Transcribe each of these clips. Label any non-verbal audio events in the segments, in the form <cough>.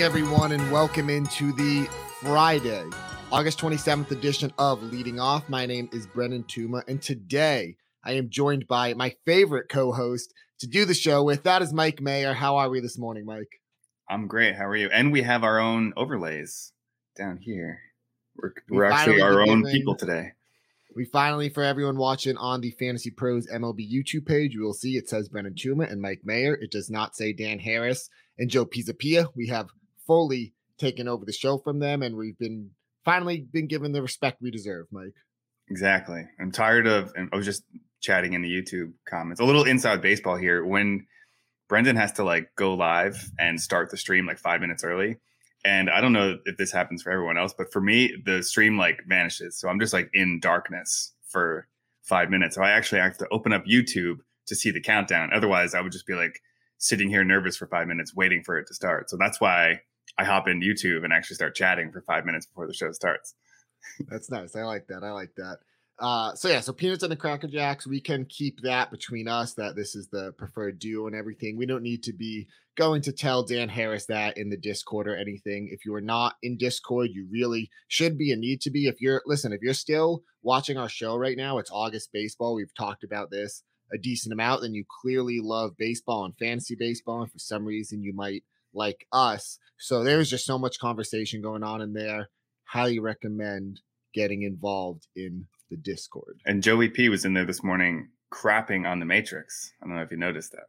Morning, everyone, and welcome into the Friday, August 27th edition of Leading Off. My name is Brennan Tuma, and today I am joined by my favorite co host to do the show with. That is Mike Mayer. How are we this morning, Mike? I'm great. How are you? And we have our own overlays down here. We're, we're actually our own people today. We finally, for everyone watching on the Fantasy Pros MLB YouTube page, you will see it says Brennan Tuma and Mike Mayer. It does not say Dan Harris and Joe Pisapia. We have fully taken over the show from them, and we've been finally been given the respect we deserve, Mike. Exactly. I'm tired of, and I was just chatting in the YouTube comments, a little inside baseball here. When Brendan has to like go live and start the stream like five minutes early. And I don't know if this happens for everyone else, but for me, the stream like vanishes. So I'm just like in darkness for five minutes. So I actually have to open up YouTube to see the countdown. Otherwise, I would just be like sitting here nervous for five minutes waiting for it to start. So that's why I hop in YouTube and actually start chatting for five minutes before the show starts. That's nice. I like that. I like that. Uh, so yeah, so peanuts and the cracker jacks, we can keep that between us that this is the preferred duo and everything. We don't need to be going to tell Dan Harris that in the Discord or anything. If you are not in Discord, you really should be and need to be. If you're listen, if you're still watching our show right now, it's August baseball. We've talked about this a decent amount, then you clearly love baseball and fantasy baseball, and for some reason you might like us. So there's just so much conversation going on in there. Highly recommend getting involved in the Discord. And Joey P was in there this morning crapping on the Matrix. I don't know if you noticed that.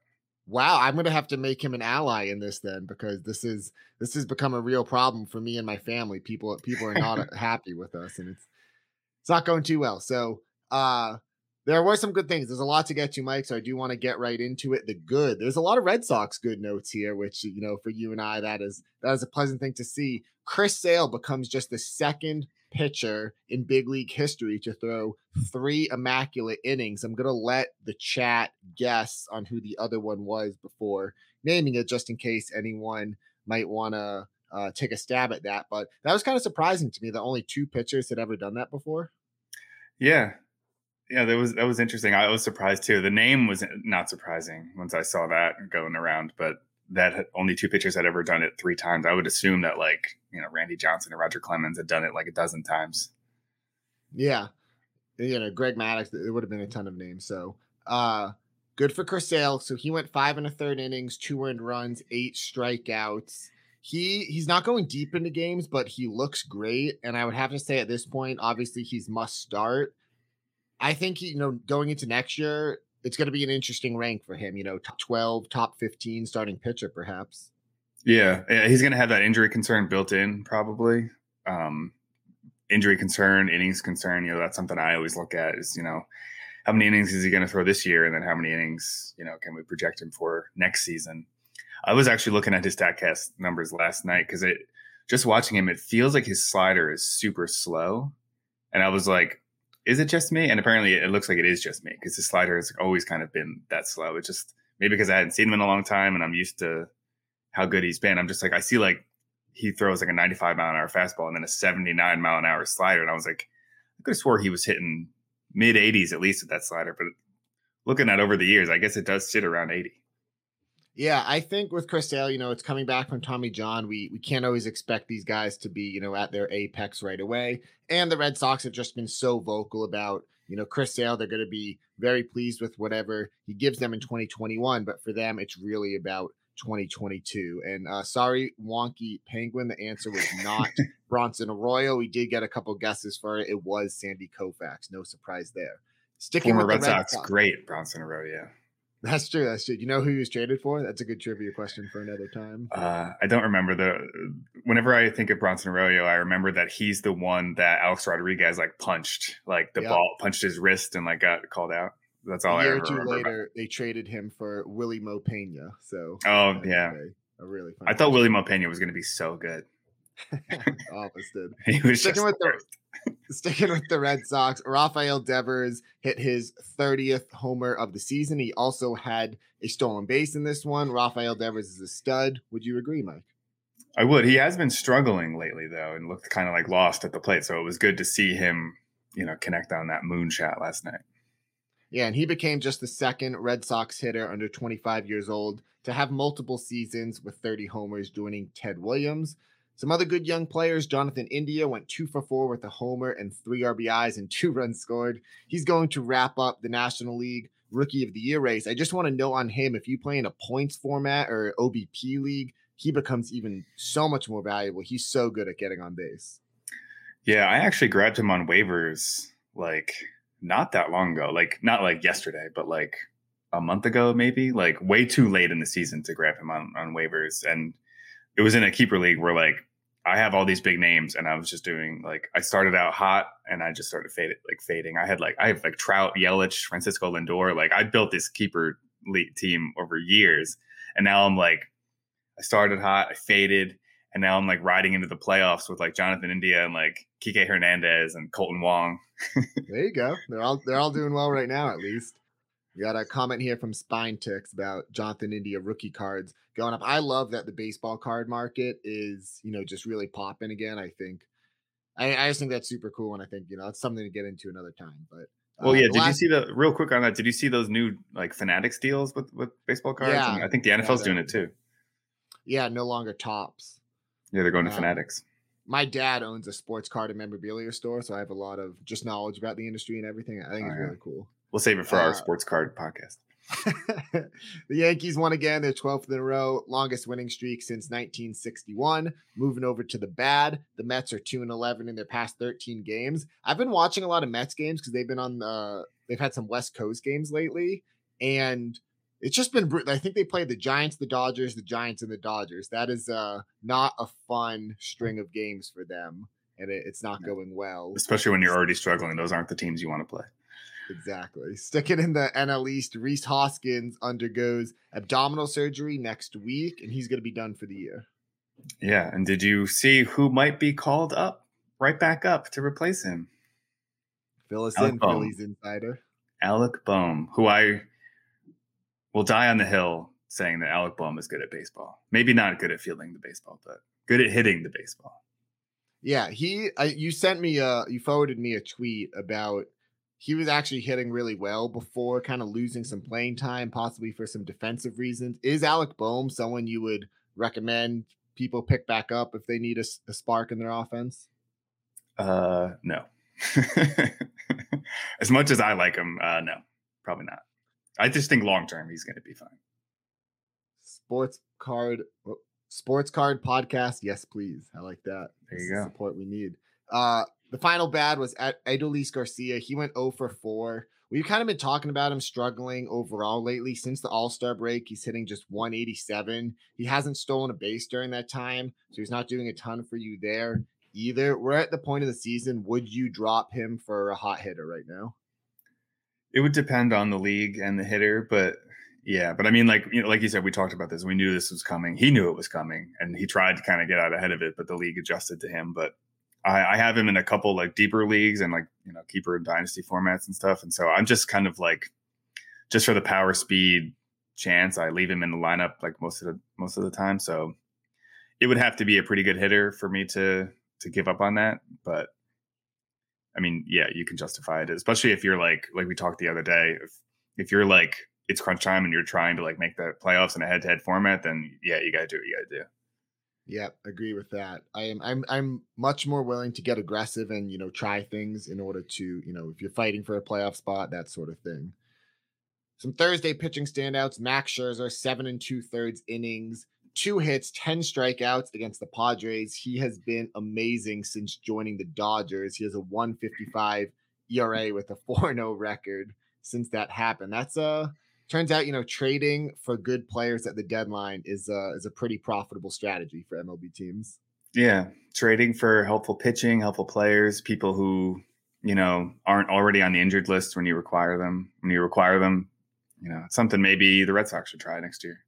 Wow, I'm gonna have to make him an ally in this then because this is this has become a real problem for me and my family. People people are not <laughs> happy with us and it's it's not going too well. So uh there were some good things. There's a lot to get to, Mike. So I do want to get right into it. The good. There's a lot of Red Sox good notes here, which you know, for you and I, that is that is a pleasant thing to see. Chris Sale becomes just the second pitcher in big league history to throw three immaculate innings. I'm gonna let the chat guess on who the other one was before naming it, just in case anyone might want to uh, take a stab at that. But that was kind of surprising to me that only two pitchers had ever done that before. Yeah, yeah, that was that was interesting. I was surprised too. The name was not surprising once I saw that going around, but that only two pitchers had ever done it three times. I would assume that like you know Randy Johnson and Roger Clemens had done it like a dozen times. Yeah, you know Greg Maddux. It would have been a ton of names. So uh, good for Chris Sale. So he went five and a third innings, two earned runs, eight strikeouts. He he's not going deep into games, but he looks great. And I would have to say at this point, obviously he's must start. I think you know going into next year, it's going to be an interesting rank for him. You know, top twelve, top fifteen starting pitcher, perhaps. Yeah, he's going to have that injury concern built in, probably. Um, injury concern, innings concern. You know, that's something I always look at. Is you know, how many innings is he going to throw this year, and then how many innings you know can we project him for next season? I was actually looking at his Statcast numbers last night because it just watching him, it feels like his slider is super slow, and I was like, is it just me? And apparently it looks like it is just me because the slider has always kind of been that slow. It's just maybe because I hadn't seen him in a long time and I'm used to how good he's been. I'm just like, I see like he throws like a 95 mile an hour fastball and then a 79 mile an hour slider. And I was like, I could have swore he was hitting mid 80s at least with that slider. But looking at over the years, I guess it does sit around 80. Yeah, I think with Chris Sale, you know, it's coming back from Tommy John. We we can't always expect these guys to be, you know, at their apex right away. And the Red Sox have just been so vocal about, you know, Chris Sale. They're going to be very pleased with whatever he gives them in 2021. But for them, it's really about 2022. And uh, sorry, wonky penguin. The answer was not <laughs> Bronson Arroyo. We did get a couple guesses for it. It was Sandy Koufax. No surprise there. Sticking Former with Red, Red Sox, Sox, great Bronson Arroyo. That's true. That's true. You know who he was traded for? That's a good trivia question for another time. Uh, I don't remember the. Whenever I think of Bronson Arroyo, I remember that he's the one that Alex Rodriguez like punched, like the yep. ball punched his wrist and like got called out. That's all a year or two later, about. they traded him for Wily Mo Pena. So, oh yeah, a, a really. I thought Wily Mo Pena was going to be so good. <laughs> <laughs> Opposite. <laughs> he was sticking with the sticking with the Red Sox. Rafael Devers hit his 30th homer of the season. He also had a stolen base in this one. Rafael Devers is a stud. Would you agree, Mike? I would. He has been struggling lately though, and looked kind of like lost at the plate. So it was good to see him, you know, connect on that moonshot last night. Yeah, and he became just the second Red Sox hitter under 25 years old to have multiple seasons with 30 homers, joining Ted Williams. Some other good young players. Jonathan India went two for four with a homer and three RBIs and <laughs> two runs scored. He's going to wrap up the National League Rookie of the Year race. I just want to know on him if you play in a points format or OBP league, he becomes even so much more valuable. He's so good at getting on base. Yeah, I actually grabbed him on waivers like not that long ago. Like not like yesterday, but like a month ago, maybe. Like way too late in the season to grab him on, on waivers. And it was in a keeper league where like I have all these big names and I was just doing like I started out hot and I just started faded like fading. I had like I have like Trout, Yelich, Francisco Lindor. Like I built this keeper league team over years. And now I'm like I started hot, I faded, and now I'm like riding into the playoffs with like Jonathan India and like Kike Hernandez and Kolten Wong. <laughs> there you go. They're all they're all doing well right now, at least. We got a comment here from Spine Ticks about Jonathan India rookie cards going up. I love that the baseball card market is, you know, just really popping again. I think I, I just think that's super cool, and I think you know that's something to get into another time. But well, uh, yeah. Did last... you see the real quick on that? Did you see those new like Fanatics deals with with baseball cards? Yeah, I think the NFL's yeah, doing it too. Yeah, no longer Topps. Yeah, they're going to um, Fanatics. My dad owns a sports card and memorabilia store, so I have a lot of just knowledge about the industry and everything. I think oh, it's really cool. We'll save it for uh, our sports card podcast. <laughs> the Yankees won again, their 12th in a row, longest winning streak since 1961. Moving over to the bad, the Mets are 2 and 11 in their past 13 games. I've been watching a lot of Mets games because they've been on the, they've had some West Coast games lately. And it's just been brutal. I think they played the Giants, the Dodgers, the Giants, and the Dodgers. That is uh not a fun string of games for them, and it, it's not going well. Especially when you're already struggling. Those aren't the teams you want to play. Exactly. Sticking in the NL East, Rhys Hoskins undergoes abdominal surgery next week, and he's going to be done for the year. Yeah. And did you see who might be called up right back up to replace him? Fill us Alec in, Bohm. Phillies insider. Alec Bohm, who I will die on the hill saying that Alec Bohm is good at baseball. Maybe not good at fielding the baseball, but good at hitting the baseball. Yeah, he. I, you sent me a. You forwarded me a tweet about he was actually hitting really well before kind of losing some playing time, possibly for some defensive reasons. Is Alec Bohm someone you would recommend people pick back up if they need a, a spark in their offense? Uh, no. <laughs> as much as I like him, uh, no, probably not. I just think long term he's going to be fine. Sports card, oh, sports card podcast. Yes, please. I like that. There you go. Support we need. Uh, the final bad was at Adolis Garcia. He went 0 for 4. We've kind of been talking about him struggling overall lately since the All Star break. He's hitting just 187. He hasn't stolen a base during that time, so he's not doing a ton for you there either. We're at the point of the season. Would you drop him for a hot hitter right now? It would depend on the league and the hitter, but yeah, but I mean, like you know, like you said, we talked about this. We knew this was coming. He knew it was coming, and he tried to kind of get out ahead of it, but the league adjusted to him. But I, I have him in a couple like deeper leagues and like you know keeper and dynasty formats and stuff, and so I'm just kind of like just for the power speed chance, I leave him in the lineup like most of the most of the time. So it would have to be a pretty good hitter for me to to give up on that, but I mean, yeah, you can justify it, especially if you're like like we talked the other day. If if you're like it's crunch time and you're trying to like make the playoffs in a head to head format, then yeah, you gotta do what you gotta do. Yeah, agree with that. I am I'm I'm much more willing to get aggressive and you know try things in order to, you know, if you're fighting for a playoff spot, that sort of thing. Some Thursday pitching standouts, Max Scherzer, seven and two thirds innings, two hits, 10 strikeouts against the Padres. He has been amazing since joining the Dodgers. He has a 155 ERA with a 4 0 record since that happened. That's a turns out, you know, trading for good players at the deadline is uh, is a pretty profitable strategy for MLB teams. Yeah, trading for helpful pitching, helpful players, people who, you know, aren't already on the injured list when you require them. When you require them, you know, something maybe the Red Sox should try next year.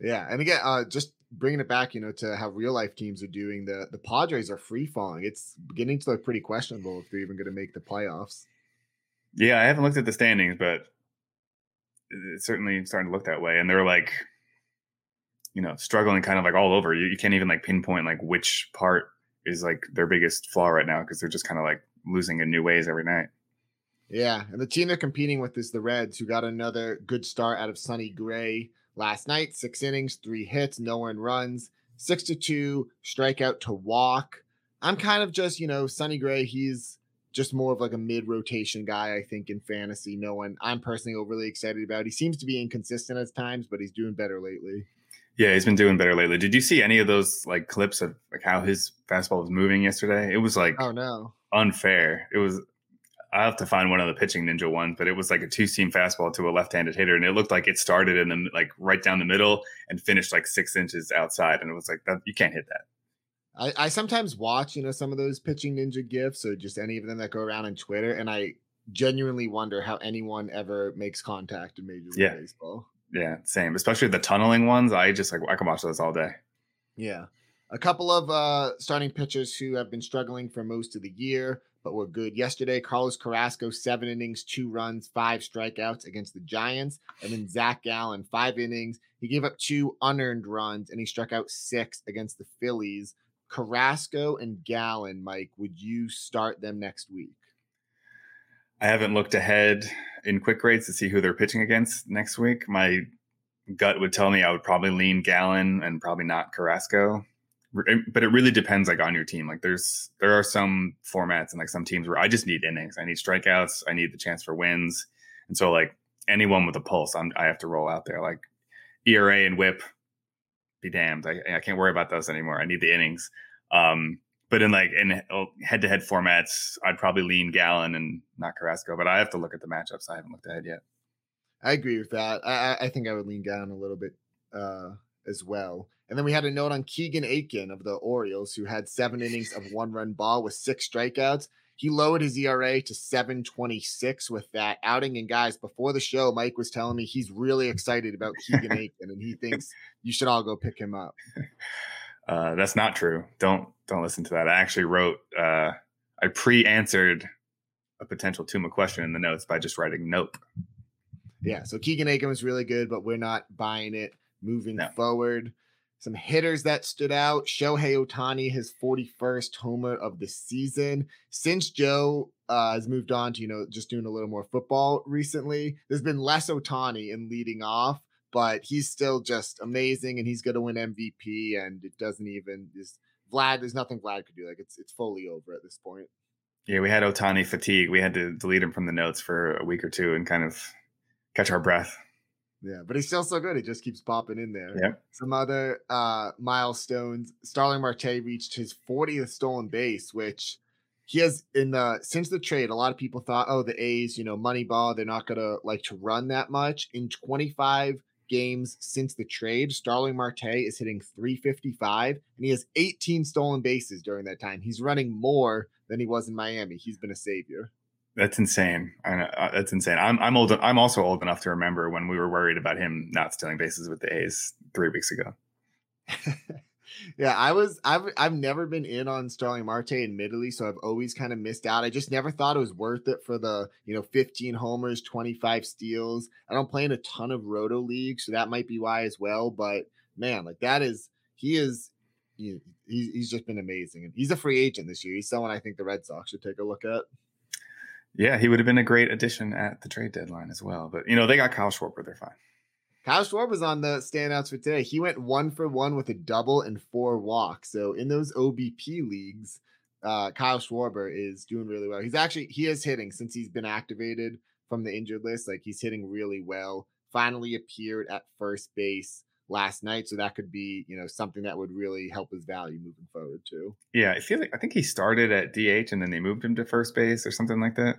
Yeah, and again, uh, just bringing it back, you know, to how real life teams are doing. The the Padres are free falling. It's beginning to look pretty questionable if they're even going to make the playoffs. Yeah, I haven't looked at the standings, but it's certainly starting to look that way. And they're like, you know, struggling kind of like all over. You, you can't even like pinpoint like which part is like their biggest flaw right now because they're just kind of like losing in new ways every night. Yeah, and the team they're competing with is the Reds, who got another good start out of Sonny Gray last night. Six innings, three hits, no earned runs, six to two strikeout to walk. I'm kind of just, you know, Sonny Gray. He's just more of like a mid rotation guy, I think, in fantasy. No one I'm personally overly excited about. He seems to be inconsistent at times, but he's doing better lately. Yeah, he's been doing better lately. Did you see any of those like clips of like how his fastball was moving yesterday? It was like oh no unfair. It was I have to find one of the pitching ninja ones, but it was like a two seam fastball to a left handed hitter, and it looked like it started in the like right down the middle and finished like six inches outside, and it was like that you can't hit that. I, I sometimes watch, you know, some of those pitching ninja gifs or just any of them that go around on Twitter, and I genuinely wonder how anyone ever makes contact in Major League yeah. Baseball. Yeah, same. Especially the tunneling ones. I just like I can watch those all day. Yeah. A couple of uh starting pitchers who have been struggling for most of the year, but were good yesterday. Carlos Carrasco, seven innings, two runs, five strikeouts against the Giants. And then Zach Gallen, five innings. He gave up two unearned runs and he struck out six against the Phillies. Carrasco and Gallen, Mike, would you start them next week? I haven't looked ahead in quick grades to see who they're pitching against next week. My gut would tell me I would probably lean Gallen and probably not Carrasco. Eh, but it really depends like on your team. Like there's there are some formats and like some teams where I just need innings. I need strikeouts. I need the chance for wins. And so like anyone with a pulse, I'm, I have to roll out there. Like ERA and WHIP, be damned. I, I can't worry about those anymore. I need the innings. Um, but in like in head to head formats, I'd probably lean Gallen and not Carrasco. But I have to look at the matchups. I haven't looked ahead yet. I agree with that. I, I think I would lean Gallen a little bit uh, as well. And then we had a note on Keegan Akin of the Orioles, who had seven innings of one run ball with six strikeouts. He lowered his ERA to 726 with that outing. And guys, before the show, Mike was telling me he's really excited about Keegan <laughs> Akin and he thinks you should all go pick him up. <laughs> Uh, that's not true. Don't don't listen to that. I actually wrote. Uh, I pre-answered a potential Tuma question in the notes by just writing "Nope." Yeah. So Keegan Akin was really good, but we're not buying it moving no. forward. Some hitters that stood out: Shohei Ohtani, his 41st homer of the season. Since Joe uh, has moved on to you know just doing a little more football recently, there's been less Ohtani in leading off but he's still just amazing and he's going to win MVP. And it doesn't even just Vlad. There's nothing Vlad could do. Like it's it's fully over at this point. Yeah, we had Ohtani fatigue. We had to delete him from the notes for a week or two and kind of catch our breath. Yeah, but he's still so good. He just keeps popping in there. Yeah. Some other uh milestones. Starling Marte reached his 40th stolen base, which he has in the since the trade. A lot of people thought, oh, the A's, you know, money ball, they're not gonna like to run that much. In 25 games since the trade, Starling Marte is hitting 355 and he has 18 stolen bases during that time. He's running more than he was in Miami. He's been a savior. That's insane. I uh, that's insane. I'm I'm old. I'm also old enough to remember when we were worried about him not stealing bases with the A's three weeks ago. <laughs> yeah, I was I've I've never been in on Starling Marte admittedly, so I've always kind of missed out. I just never thought it was worth it for the, you know, 15 homers, 25 steals. I don't play in a ton of roto leagues, so that might be why as well, but man, like that is he is he, he's just been amazing. And he's a free agent this year. He's someone I think the Red Sox should take a look at. Yeah, he would have been a great addition at the trade deadline as well. But you know, they got Kyle Schwarber, they're fine. Kyle Schwarber was on the standouts for today. He went one for one with a double and four walks. So in those OBP leagues, uh, Kyle Schwarber is doing really well. He's actually he is hitting since he's been activated from the injured list. Like he's hitting really well. Finally appeared at first base last night, so that could be you know something that would really help his value moving forward too. Yeah, I feel like I think he started at DH and then they moved him to first base or something like that.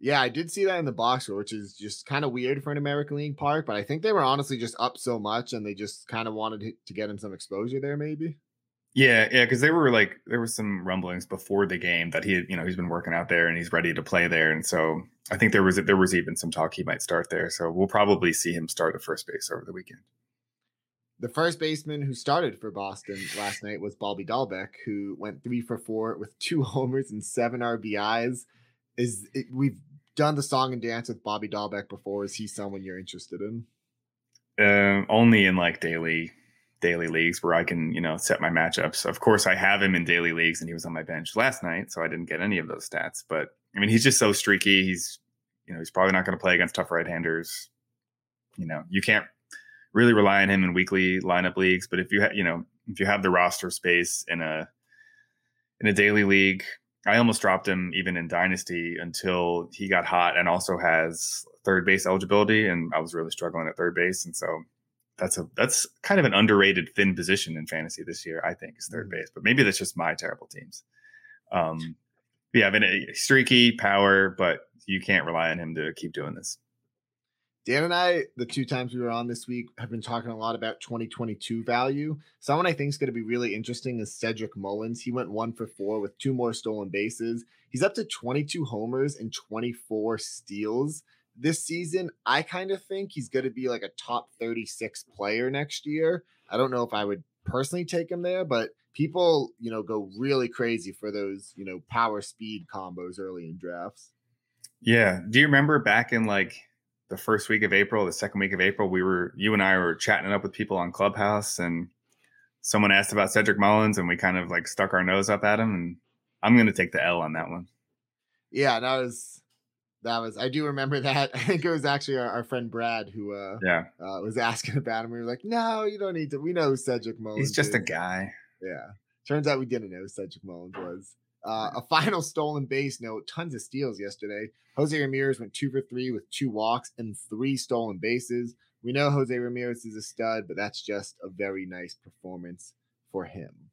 Yeah, I did see that in the box score, which is just kind of weird for an American League park. But I think they were honestly just up so much, and they just kind of wanted to get him some exposure there, maybe. Yeah, yeah, because they were like there was some rumblings before the game that he, you know, he's been working out there and he's ready to play there, and so I think there was there was even some talk he might start there. So we'll probably see him start at first base over the weekend. The first baseman who started for Boston last night was Bobby Dalbec, who went three for four with two <laughs> homers and seven RBIs. Is it, we've done the song and dance with Bobby Dalbec before? Is he someone you're interested in? Um, only in like daily daily leagues where I can, you know, set my matchups. Of course, I have him in daily leagues, and he was on my bench last night, so I didn't get any of those stats. But I mean, he's just so streaky. He's You know, he's probably not going to play against tough right-handers. You know, you can't really rely on him in weekly lineup leagues, but if you have, you know, if you have the roster space in a in a daily league, I almost dropped him even in dynasty until he got hot and also has third base eligibility, and I was really struggling at third base, and so that's a that's kind of an underrated thin position in fantasy this year. I think is 3rd mm-hmm. base, but maybe that's just my terrible teams. Um, yeah, I mean, streaky power, but you can't rely on him to keep doing this. Dan and I, the two times we were on this week, have been talking a lot about 2022 value. Someone I think is going to be really interesting is Cedric Mullins. He went one for four with two more stolen bases. He's up to 22 homers and 24 steals this season. I kind of think he's going to be like a top 36 player next year. I don't know if I would personally take him there, but people, you know, go really crazy for those, you know, power speed combos early in drafts. Yeah. Do you remember back in like the first week of April, the second week of April, we were you and I were chatting it up with people on Clubhouse, and someone asked about Cedric Mullins, and we kind of like stuck our nose up at him, and I'm going to take the L on that one. Yeah, that was that was I do remember that. <laughs> I think it was actually our, our friend Brad who uh yeah uh, was asking about him. We were like, no, you don't need to. We know who Cedric Mullins. He's just is. a guy. Yeah. Turns out we didn't know who Cedric Mullins was. Uh, a final stolen base note, tons of steals yesterday. Jose Ramirez went two for three with two walks and three stolen bases. We know Jose Ramirez is a stud, but that's just a very nice performance for him.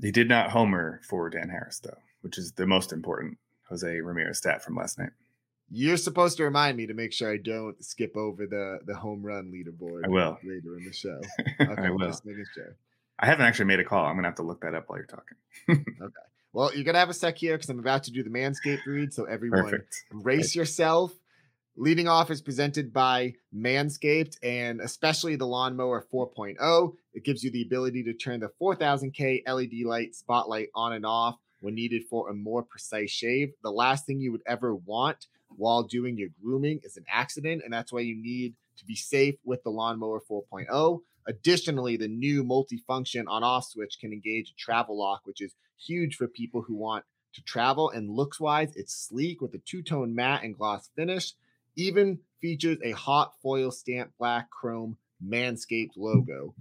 He did not homer for Dan Harris, though, which is the most important Jose Ramirez stat from last night. You're supposed to remind me to make sure I don't skip over the the home run leaderboard. I will later in the show. <laughs> Okay, I will. Just making sure. I haven't actually made a call. I'm gonna have to look that up while you're talking. <laughs> okay. Well, you're gonna have a sec here because I'm about to do the Manscaped read. So everyone, Perfect. brace yourself. Leading off is presented by Manscaped and especially the Lawnmower 4.0. It gives you the ability to turn the 4000K LED light spotlight on and off when needed for a more precise shave. The last thing you would ever want while doing your grooming is an accident, and that's why you need to be safe with the Lawnmower 4.0. Additionally, the new multifunction on off switch can engage a travel lock, which is huge for people who want to travel. And looks wise, it's sleek with a two tone matte and gloss finish. Even features a hot foil stamp black chrome Manscaped logo.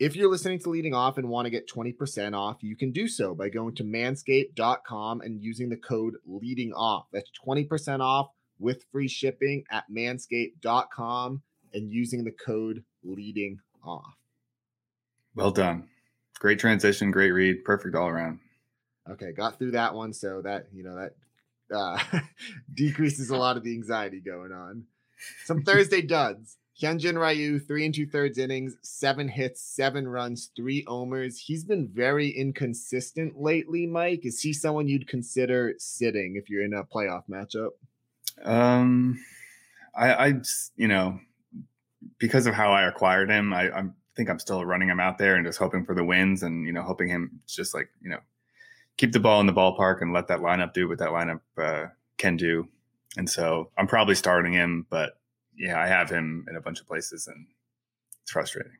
If you're listening to Leading Off and want to get 20% off, you can do so by going to manscaped.com and using the code Leading Off. That's 20% off with free shipping at manscaped.com and using the code Leading Off. Well done. Great transition, great read, perfect all around. Okay, got through that one, so that you know that uh, <laughs> decreases a lot of the anxiety going on. Some <laughs> Thursday duds. Hyunjin Ryu, three and two thirds innings, seven hits, seven runs, three homers. He's been very inconsistent lately, Mike. Is he someone you'd consider sitting if you're in a playoff matchup? Um, I, I you know, because of how I acquired him, I, I think I'm still running him out there and just hoping for the wins and you know hoping him just like you know keep the ball in the ballpark and let that lineup do what that lineup uh, can do. And so I'm probably starting him, but yeah, I have him in a bunch of places, and it's frustrating.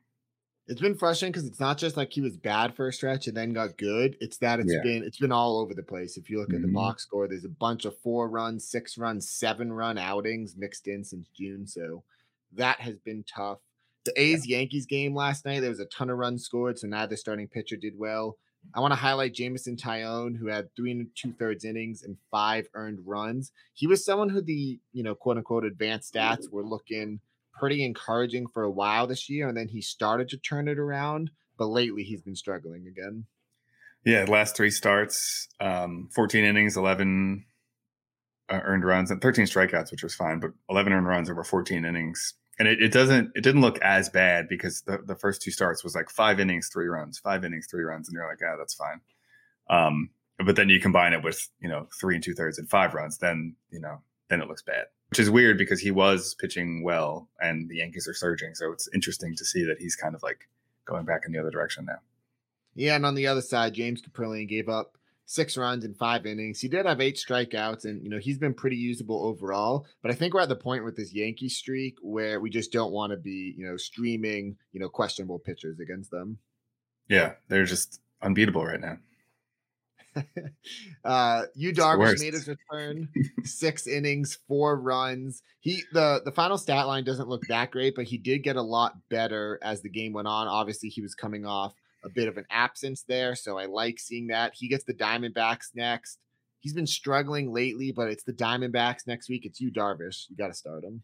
It's been frustrating because it's not just like he was bad for a stretch and then got good. It's that it's yeah. been it's been all over the place. If you look at the mm-hmm. box score, there's a bunch of four run, six run, seven run outings mixed in since June. So that has been tough. The A's Yankees game last night, there was a ton of runs scored, so neither starting pitcher did well. I want to highlight Jameson Taillon, who had three and two thirds innings and five earned runs. He was someone who the you know quote unquote advanced stats were looking pretty encouraging for a while this year, and then he started to turn it around. But lately, he's been struggling again. Yeah, last three starts, um, 14 innings, 11 uh, earned runs, and 13 strikeouts, which was fine, but 11 earned runs over 14 innings and it, it doesn't it didn't look as bad because the, the first two starts was like five innings three runs five innings three runs and you're like yeah that's fine. Um but then you combine it with you know three and two thirds and five runs then you know then it looks bad which is weird because he was pitching well and the yankees are surging. So it's interesting to see that he's kind of like going back in the other direction now. Yeah and on the other side james Kaprielian gave up six runs in five innings. He did have eight strikeouts, and you know he's been pretty usable overall. But I think we're at the point with this Yankee streak where we just don't want to be, you know, streaming, you know, questionable pitchers against them. Yeah, they're just unbeatable right now. <laughs> uh Yu Darvish made his return, <laughs> six innings, four runs. He the the final stat line doesn't look that great, but he did get a lot better as the game went on. Obviously, he was coming off a bit of an absence there, so I like seeing that. He gets the Diamondbacks next. He's been struggling lately, but it's the Diamondbacks next week. It's Yu, Darvish. You got to start him.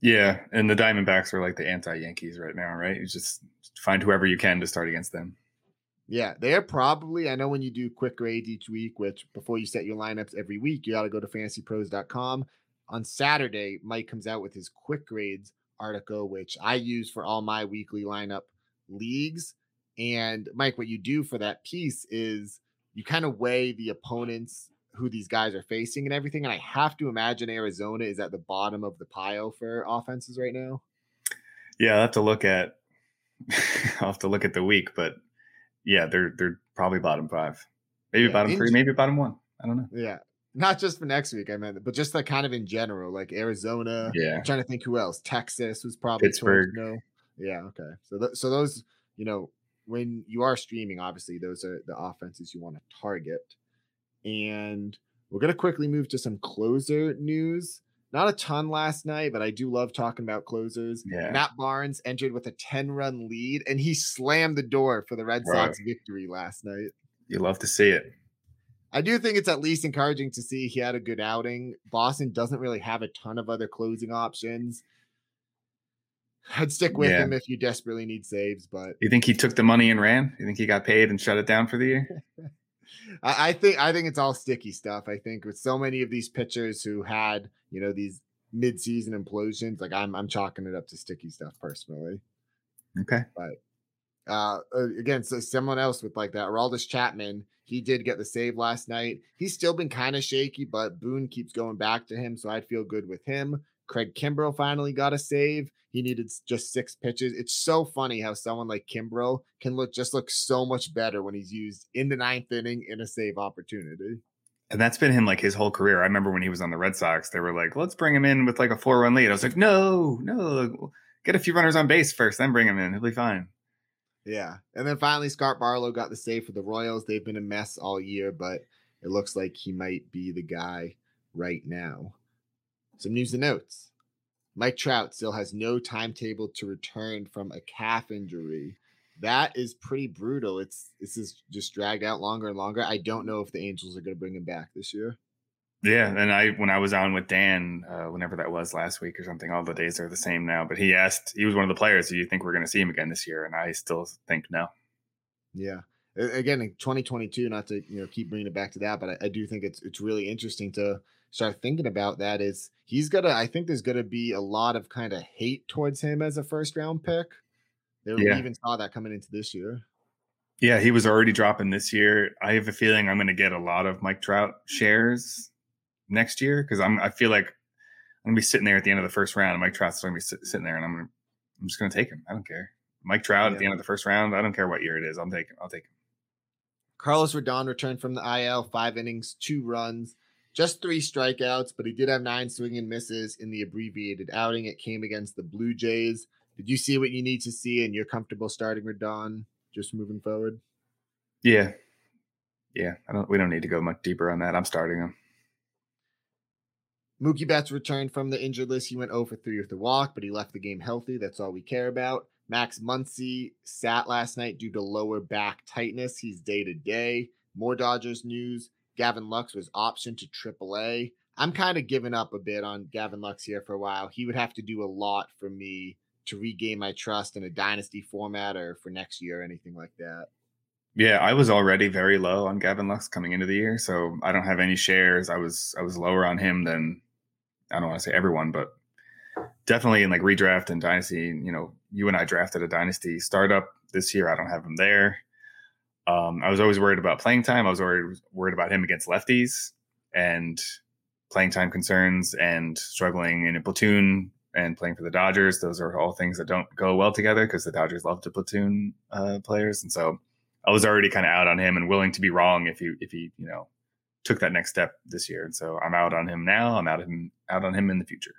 Yeah, and the Diamondbacks are like the anti-Yankees right now, right? You just find whoever you can to start against them. Yeah, they're probably. I know when you do quick grades each week, which before you set your lineups every week, you got to go to fantasypros.com. On Saturday, Mike comes out with his quick grades article, which I use for all my weekly lineup leagues. And Mike, what you do for that piece is you kind of weigh the opponents who these guys are facing and everything. And I have to imagine Arizona is at the bottom of the pile for offenses right now. Yeah, I have to look at <laughs> I'll have to look at the week, but yeah, they're they're probably bottom five, maybe yeah, bottom three, maybe bottom one. I don't know. Yeah, not just for next week. I meant, but just like kind of in general, like Arizona. Yeah, I'm trying to think who else. Texas was probably Pittsburgh. No, yeah, okay. So th- so those, you know, when you are streaming, obviously those are the offenses you want to target. And we're gonna quickly move to some closer news. Not a ton last night, but I do love talking about closers. Yeah. Matt Barnes entered with a 10 run lead and he slammed the door for the Red Sox victory last night. You love to see it. I do think it's at least encouraging to see he had a good outing. Boston doesn't really have a ton of other closing options. I'd stick with yeah. him if you desperately need saves, but you think he took the money and ran? You think he got paid and shut it down for the year? <laughs> I, I think I think it's all sticky stuff. I think with so many of these pitchers who had you know these mid-season implosions, like I'm I'm chalking it up to sticky stuff personally. Okay, but uh again, so someone else with like that, Aroldis Chapman, he did get the save last night. He's still been kind of shaky, but Boone keeps going back to him, so I'd feel good with him. Craig Kimbrel finally got a save. He needed just six pitches. It's so funny how someone like Kimbrel can look just look so much better when he's used in the ninth inning in a save opportunity. And that's been him like his whole career. I remember when he was on the Red Sox, they were like, let's bring him in with like a four run lead. I was like, no, no, get a few runners on base first, then bring him in. He'll be fine. Yeah. And then finally, Scott Barlow got the save for the Royals. They've been a mess all year, but it looks like he might be the guy right now. Some news and notes. Mike Trout still has no timetable to return from a calf injury. That is pretty brutal. It's this is just dragged out longer and longer. I don't know if the Angels are going to bring him back this year. Yeah, and I when I was on with Dan, uh, whenever that was last week or something, all the days are the same now. But he asked, he was one of the players. Do you think we're going to see him again this year? And I still think no. Yeah, again in 2022, not to you know keep bringing it back to that, but I, I do think it's it's really interesting to start thinking about that is he's gonna I think there's gonna be a lot of kind of hate towards him as a first round pick. They yeah. even saw that coming into this year. Yeah, he was already dropping this year. I have a feeling I'm gonna get a lot of Mike Trout shares next year because I'm I feel like I'm gonna be sitting there at the end of the first round and Mike Trout's gonna be sit, sitting there and I'm gonna I'm just gonna take him. I don't care. Mike Trout yeah. at the end of the first round. I don't care what year it is. I'm taking. I'll take him. Carlos Rodon returned from the IL, five innings, two runs. Just three strikeouts, but he did have nine swing and misses in the abbreviated outing. It came against the Blue Jays. Did you see what you need to see and you're comfortable starting Rodon just moving forward? Yeah. Yeah. I don't we don't need to go much deeper on that. I'm starting him. Mookie Betts returned from the injured list. He went oh over 3 with a walk, but he left the game healthy. That's all we care about. Max Muncy sat last night due to lower back tightness. He's day to day. More Dodgers news. Gavin Lux was optioned to AAA. I'm kind of giving up a bit on Gavin Lux here for a while. He would have to do a lot for me to regain my trust in a dynasty format or for next year or anything like that. Yeah, I was already very low on Gavin Lux coming into the year, so I don't have any shares. I was I was lower on him than I don't want to say everyone, but definitely in like redraft and dynasty. You know, you and I drafted a dynasty startup this year. I don't have him there. Um, I was always worried about playing time. I was worried worried about him against lefties and playing time concerns and struggling in a platoon and playing for the Dodgers. Those are all things that don't go well together because the Dodgers love to platoon uh, players, and so I was already kind of out on him and willing to be wrong if he if he you know took that next step this year. And so I'm out on him now. I'm out him out on him in the future.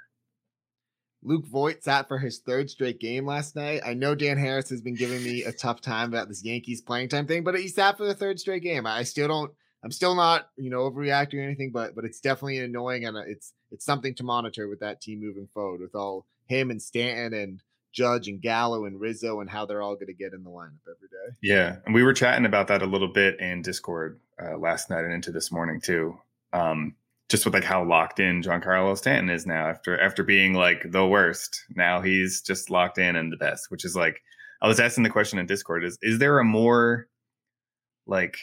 Luke Voit sat for his third straight game last night. I know Dan Harris has been giving me a tough time about this Yankees playing time thing, but he sat for the third straight game. I still don't I'm still not, you know, overreacting or anything, but but it's definitely annoying and it's it's something to monitor with that team moving forward with all him and Stanton and Judge and Gallo and Rizzo and how they're all going to get in the lineup every day. Yeah, and we were chatting about that a little bit in Discord uh, last night and into this morning too. Um, just with like how locked in John Giancarlo Stanton is now after after being like the worst. Now he's just locked in and the best, which is like I was asking the question in Discord: is is there a more like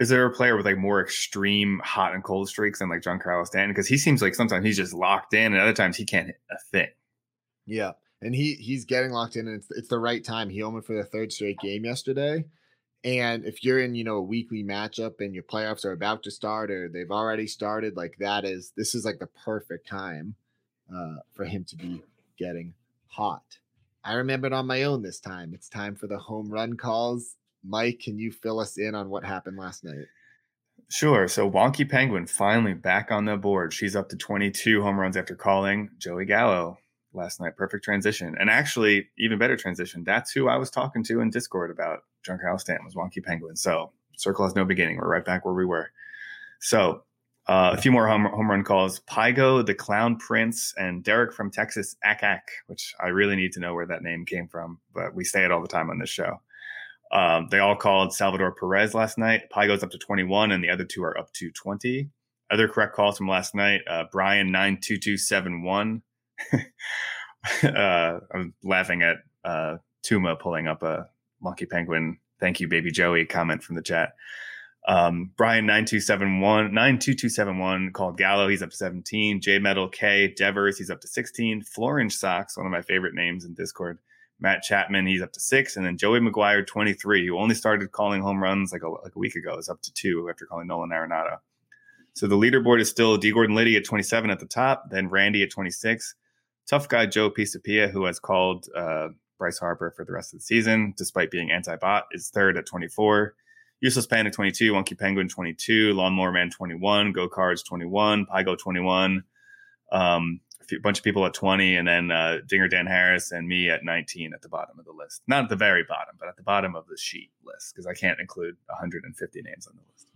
is there a player with like more extreme hot and cold streaks than like John Giancarlo Stanton? Because he seems like sometimes he's just locked in, and other times he can't hit a thing. Yeah, and he he's getting locked in, and it's it's the right time. He opened for the third straight game yesterday, and if you're in, you know, a weekly matchup and your playoffs are about to start or they've already started, like that is this is like the perfect time uh, for him to be getting hot. I remembered on my own this time. It's time for the home run calls. Mike, can you fill us in on what happened last night? Sure. So Wonky Penguin finally back on the board. She's up to 22 home runs after calling Joey Gallo last night. Perfect transition. And actually, even better transition. That's who I was talking to in Discord about Giancarlo Stanton was Wonky Penguin. So circle has no beginning. We're right back where we were. So uh, a few more home, home run calls. Pygo, the Clown Prince, and Derek from Texas, Ack Ack, which I really need to know where that name came from, but we say it all the time on this show. Um, they all called Salvador Perez last night. Pygo's up to 21, and the other two are up to 20. Other correct calls from last night uh, Brian 92271. <laughs> uh, I'm laughing at uh, Tuma pulling up a Monkey Penguin, thank you, baby Joey comment from the chat. Um, Brian 9271 92271 called Gallo, he's up to 17. J Metal K Devers, he's up to 16. Florange Socks, one of my favorite names in Discord. Matt Chapman, he's up to six, and then Joey McGuire, 23, who only started calling home runs like a, like a week ago, is up to two after calling Nolan Arenado. So the leaderboard is still D. Gordon Liddy at 27 at the top, then Randy at 26. Tough guy Joe Pisapia, who has called uh, Bryce Harper for the rest of the season, despite being anti-bot, is third at 24. Useless Panda 22, Wonky Penguin 22, Lawnmower Man 21, Go Cards 21, Pygo 21, um, a few, bunch of people at 20, and then uh, Dinger Dan Harris and me at 19 at the bottom of the list. Not at the very bottom, but at the bottom of the sheet list because I can't include 150 names on the list.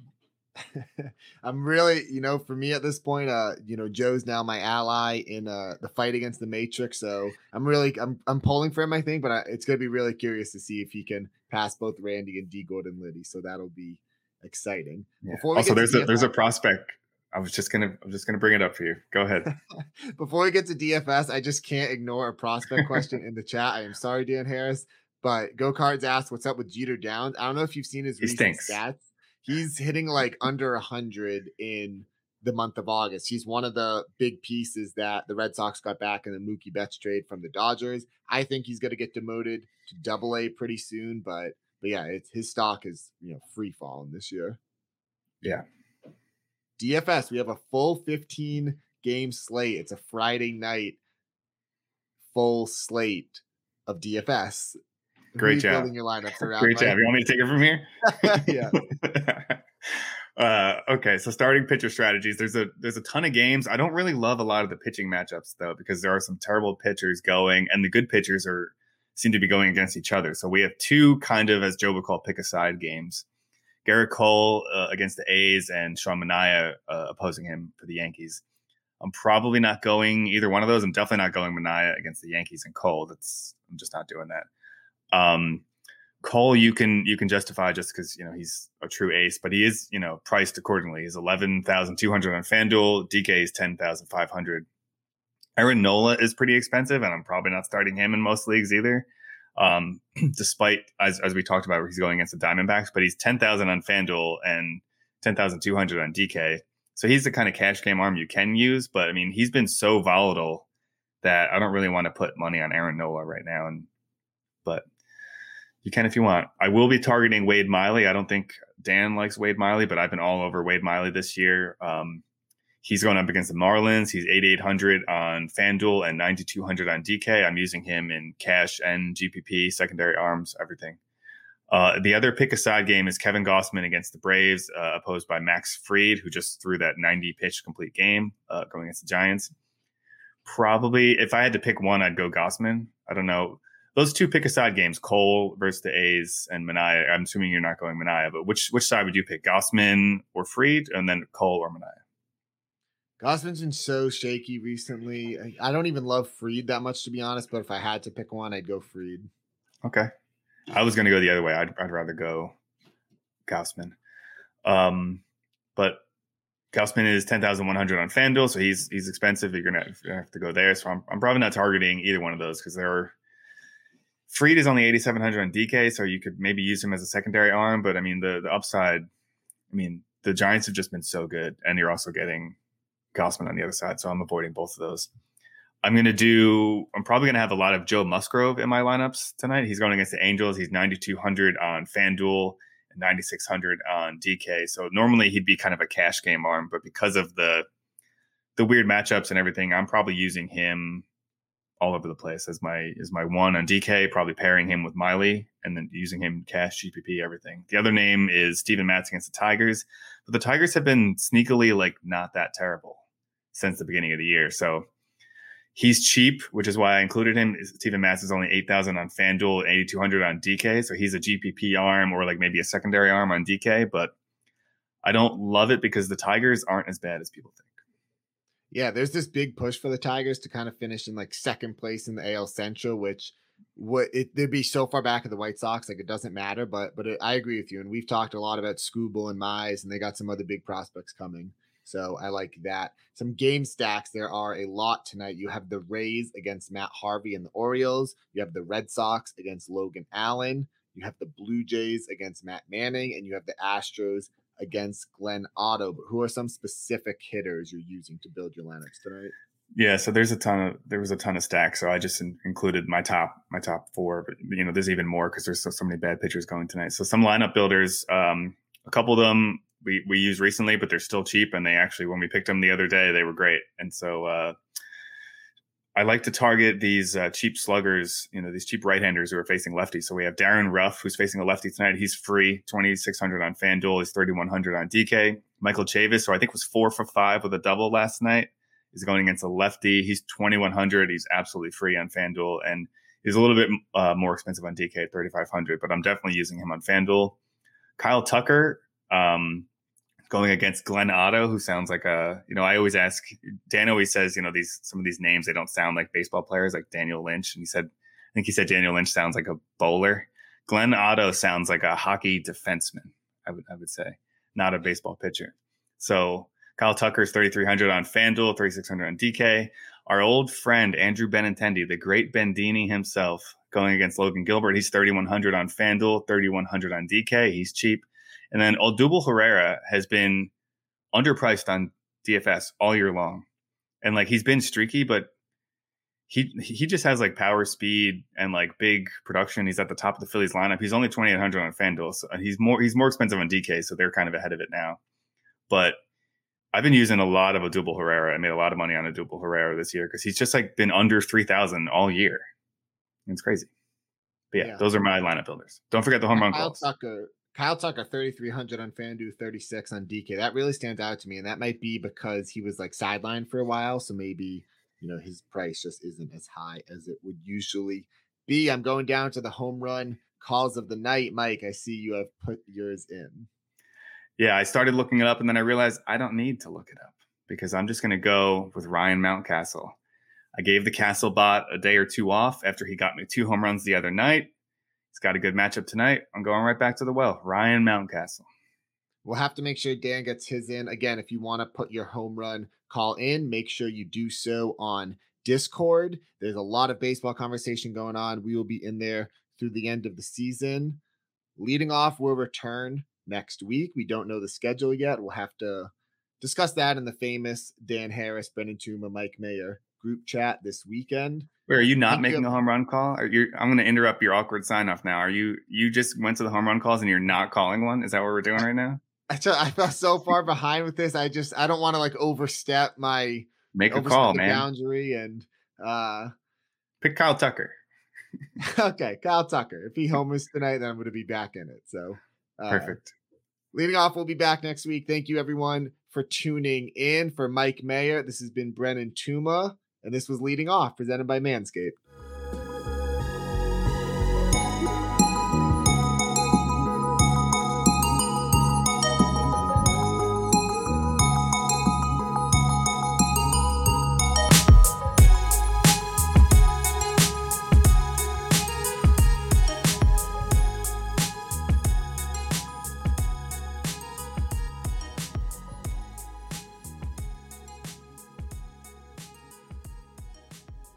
I'm really, you know, for me at this point, uh, you know, Joe's now my ally in uh the fight against the Matrix. So I'm really, I'm, I'm pulling for him, I think, but I, it's gonna be really curious to see if he can pass both Randy and D Gordon Liddy. So that'll be exciting. Yeah. Also, there's a there's a prospect. I was just gonna I'm just gonna bring it up for you. Go ahead. <laughs> Before we get to DFS, I just can't ignore a prospect question in the chat. I am sorry, Dan Harris, but Go Cards asked, "What's up with Jeter Downs?" I don't know if you've seen his he recent stinks. stats he's hitting like under 100 in the month of August. He's one of the big pieces that the Red Sox got back in the Mookie Betts trade from the Dodgers. I think he's going to get demoted to double A pretty soon, but but yeah, it's his stock is, you know, free falling this year. Yeah. DFS, we have a full 15 game slate. It's a Friday night full slate of DFS. Great job. Building your lineups <laughs> around. Great job. You want me to take it from here? <laughs> yeah. <laughs> uh, okay, so starting pitcher strategies. There's a there's a ton of games. I don't really love a lot of the pitching matchups though, because there are some terrible pitchers going, and the good pitchers are seem to be going against each other. So we have two kind of, as Joe would call, pick a side games. Gerrit Cole uh, against the A's and Sean Manaea uh, opposing him for the Yankees. I'm probably not going either one of those. I'm definitely not going Manaea against the Yankees and Cole. That's I'm just not doing that. Um, Cole, you can you can justify just because you know he's a true ace, but he is you know priced accordingly. He's eleven thousand two hundred on FanDuel. DK is ten thousand five hundred. Aaron Nola is pretty expensive, and I'm probably not starting him in most leagues either. Um, <clears throat> despite as as we talked about, where he's going against the Diamondbacks, but he's ten thousand on FanDuel and ten thousand two hundred on DK. So he's the kind of cash game arm you can use, but I mean he's been so volatile that I don't really want to put money on Aaron Nola right now. And but you can if you want. I will be targeting Wade Miley. I don't think Dan likes Wade Miley, but I've been all over Wade Miley this year. Um, he's going up against the Marlins. He's 8,800 on FanDuel and 9,200 on DK. I'm using him in cash and GPP, secondary arms, everything. Uh, the other pick a side game is Kevin Gausman against the Braves, uh, opposed by Max Fried, who just threw that 90 pitch complete game uh, going against the Giants. Probably, if I had to pick one, I'd go Gossman. I don't know those two pick a side games, Cole versus the A's and Manaea. I'm assuming you're not going Manaea, but which which side would you pick, Gausman or Fried, and then Cole or Manaea? Gausman's been so shaky recently. I don't even love Fried that much to be honest, but if I had to pick one, I'd go Fried. Okay, I was going to go the other way. I'd, I'd rather go Gausman. um, but Gausman is ten thousand one hundred on FanDuel, so he's he's expensive. You're gonna have to go there. So I'm, I'm probably not targeting either one of those because they're Fried is only 8,700 on DK, so you could maybe use him as a secondary arm. But I mean, the the upside, I mean, the Giants have just been so good, and you're also getting Gausman on the other side. So I'm avoiding both of those. I'm going to do, I'm probably going to have a lot of Joe Musgrove in my lineups tonight. He's going against the Angels. He's 9,200 on FanDuel and 9,600 on DK. So normally he'd be kind of a cash game arm, but because of the, the weird matchups and everything, I'm probably using him all over the place as my as my one on DK, probably pairing him with Miley and then using him cash GPP everything. The other name is Steven Matz against the Tigers, but the Tigers have been sneakily like not that terrible since the beginning of the year. So he's cheap, which is why I included him. Steven Matz is only eight thousand on FanDuel, eighty two hundred on DK, so he's a GPP arm or like maybe a secondary arm on DK, but I don't love it because the Tigers aren't as bad as people think. Yeah, there's this big push for the Tigers to kind of finish in like second place in the AL Central, which would it they'd be so far back of the White Sox, like it doesn't matter. But but it, I agree with you, and we've talked a lot about Skubal and Mize, and they got some other big prospects coming. So I like that. Some game stacks. There are a lot tonight. You have the Rays against Matt Harvey and the Orioles. You have the Red Sox against Logan Allen. You have the Blue Jays against Matt Manning, and you have the Astros against Glenn Otto. But who are some specific hitters you're using to build your lineups tonight? Yeah, so there's a ton of there was a ton of stacks, so I just in, included my top my top four. But you know, there's even more because there's so, so many bad pitchers going tonight. So some lineup builders, um, a couple of them we we used recently, but they're still cheap, and they actually when we picked them the other day, they were great. And so uh, I like to target these uh, cheap sluggers, you know, these cheap right-handers who are facing lefties. So we have Darin Ruf, who's facing a lefty tonight. He's free, 2,600 on FanDuel. He's 3,100 on DK. Michael Chavis, who I think was four for five with a double last night, is going against a lefty. He's 2,100. He's absolutely free on FanDuel. And he's a little bit uh, more expensive on DK at 3,500, but I'm definitely using him on FanDuel. Kyle Tucker, um, going against Glenn Otto, who sounds like a, you know, I always ask, Dan always says, you know, these, some of these names, they don't sound like baseball players like Daniel Lynch. And he said, I think he said Daniel Lynch sounds like a bowler. Glenn Otto sounds like a hockey defenseman, I would, I would say, not a baseball pitcher. So Kyle Tucker's 3,300 on FanDuel, 3,600 on DK. Our old friend, Andrew Benintendi, the great Bendini himself, going against Logan Gilbert. He's 3,100 on FanDuel, 3,100 on DK. He's cheap. And then Odubel Herrera has been underpriced on DFS all year long. And like he's been streaky, but he he just has like power, speed, and like big production. He's at the top of the Phillies lineup. He's only twenty eight hundred on FanDuel. So he's more he's more expensive on DK, so they're kind of ahead of it now. But I've been using a lot of Odubel Herrera. I made a lot of money on Odubel Herrera this year because he's just like been under three thousand all year. It's crazy. But yeah, yeah, those are my lineup builders. Don't forget the home run calls. Tucker Kyle Tucker, 3,300 on FanDuel, 36 on DK. That really stands out to me. And that might be because he was like sidelined for a while. So maybe, you know, his price just isn't as high as it would usually be. I'm going down to the home run calls of the night. Mike, I see you have put yours in. Yeah, I started looking it up and then I realized I don't need to look it up because I'm just going to go with Ryan Mountcastle. I gave the Castle bot a day or two off after he got me two home runs the other night. Got a good matchup tonight. I'm going right back to the well. Ryan Mountcastle. We'll have to make sure Dan gets his in. Again, if you want to put your home run call in, make sure you do so on Discord. There's a lot of baseball conversation going on. We will be in there through the end of the season. Leading off, we'll return next week. We don't know the schedule yet. We'll have to discuss that in the famous Dan Harris, Brennan Tuma, Mike Mayer group chat this weekend. Wait, are you not making a home run call? Are you? I'm going to interrupt your awkward sign off now. Are you? You just went to the home run calls and you're not calling one? Is that what we're doing right now? I, I felt so far behind with this. I just I don't want to like overstep my make a call, man. Boundary and uh pick Kyle Tucker. <laughs> okay, Kyle Tucker. If he homers tonight, then I'm going to be back in it. So uh, perfect. Leading off, we'll be back next week. Thank you everyone for tuning in. For Mike Mayer, this has been Brennan Tuma and this was Leading Off, presented by Manscaped.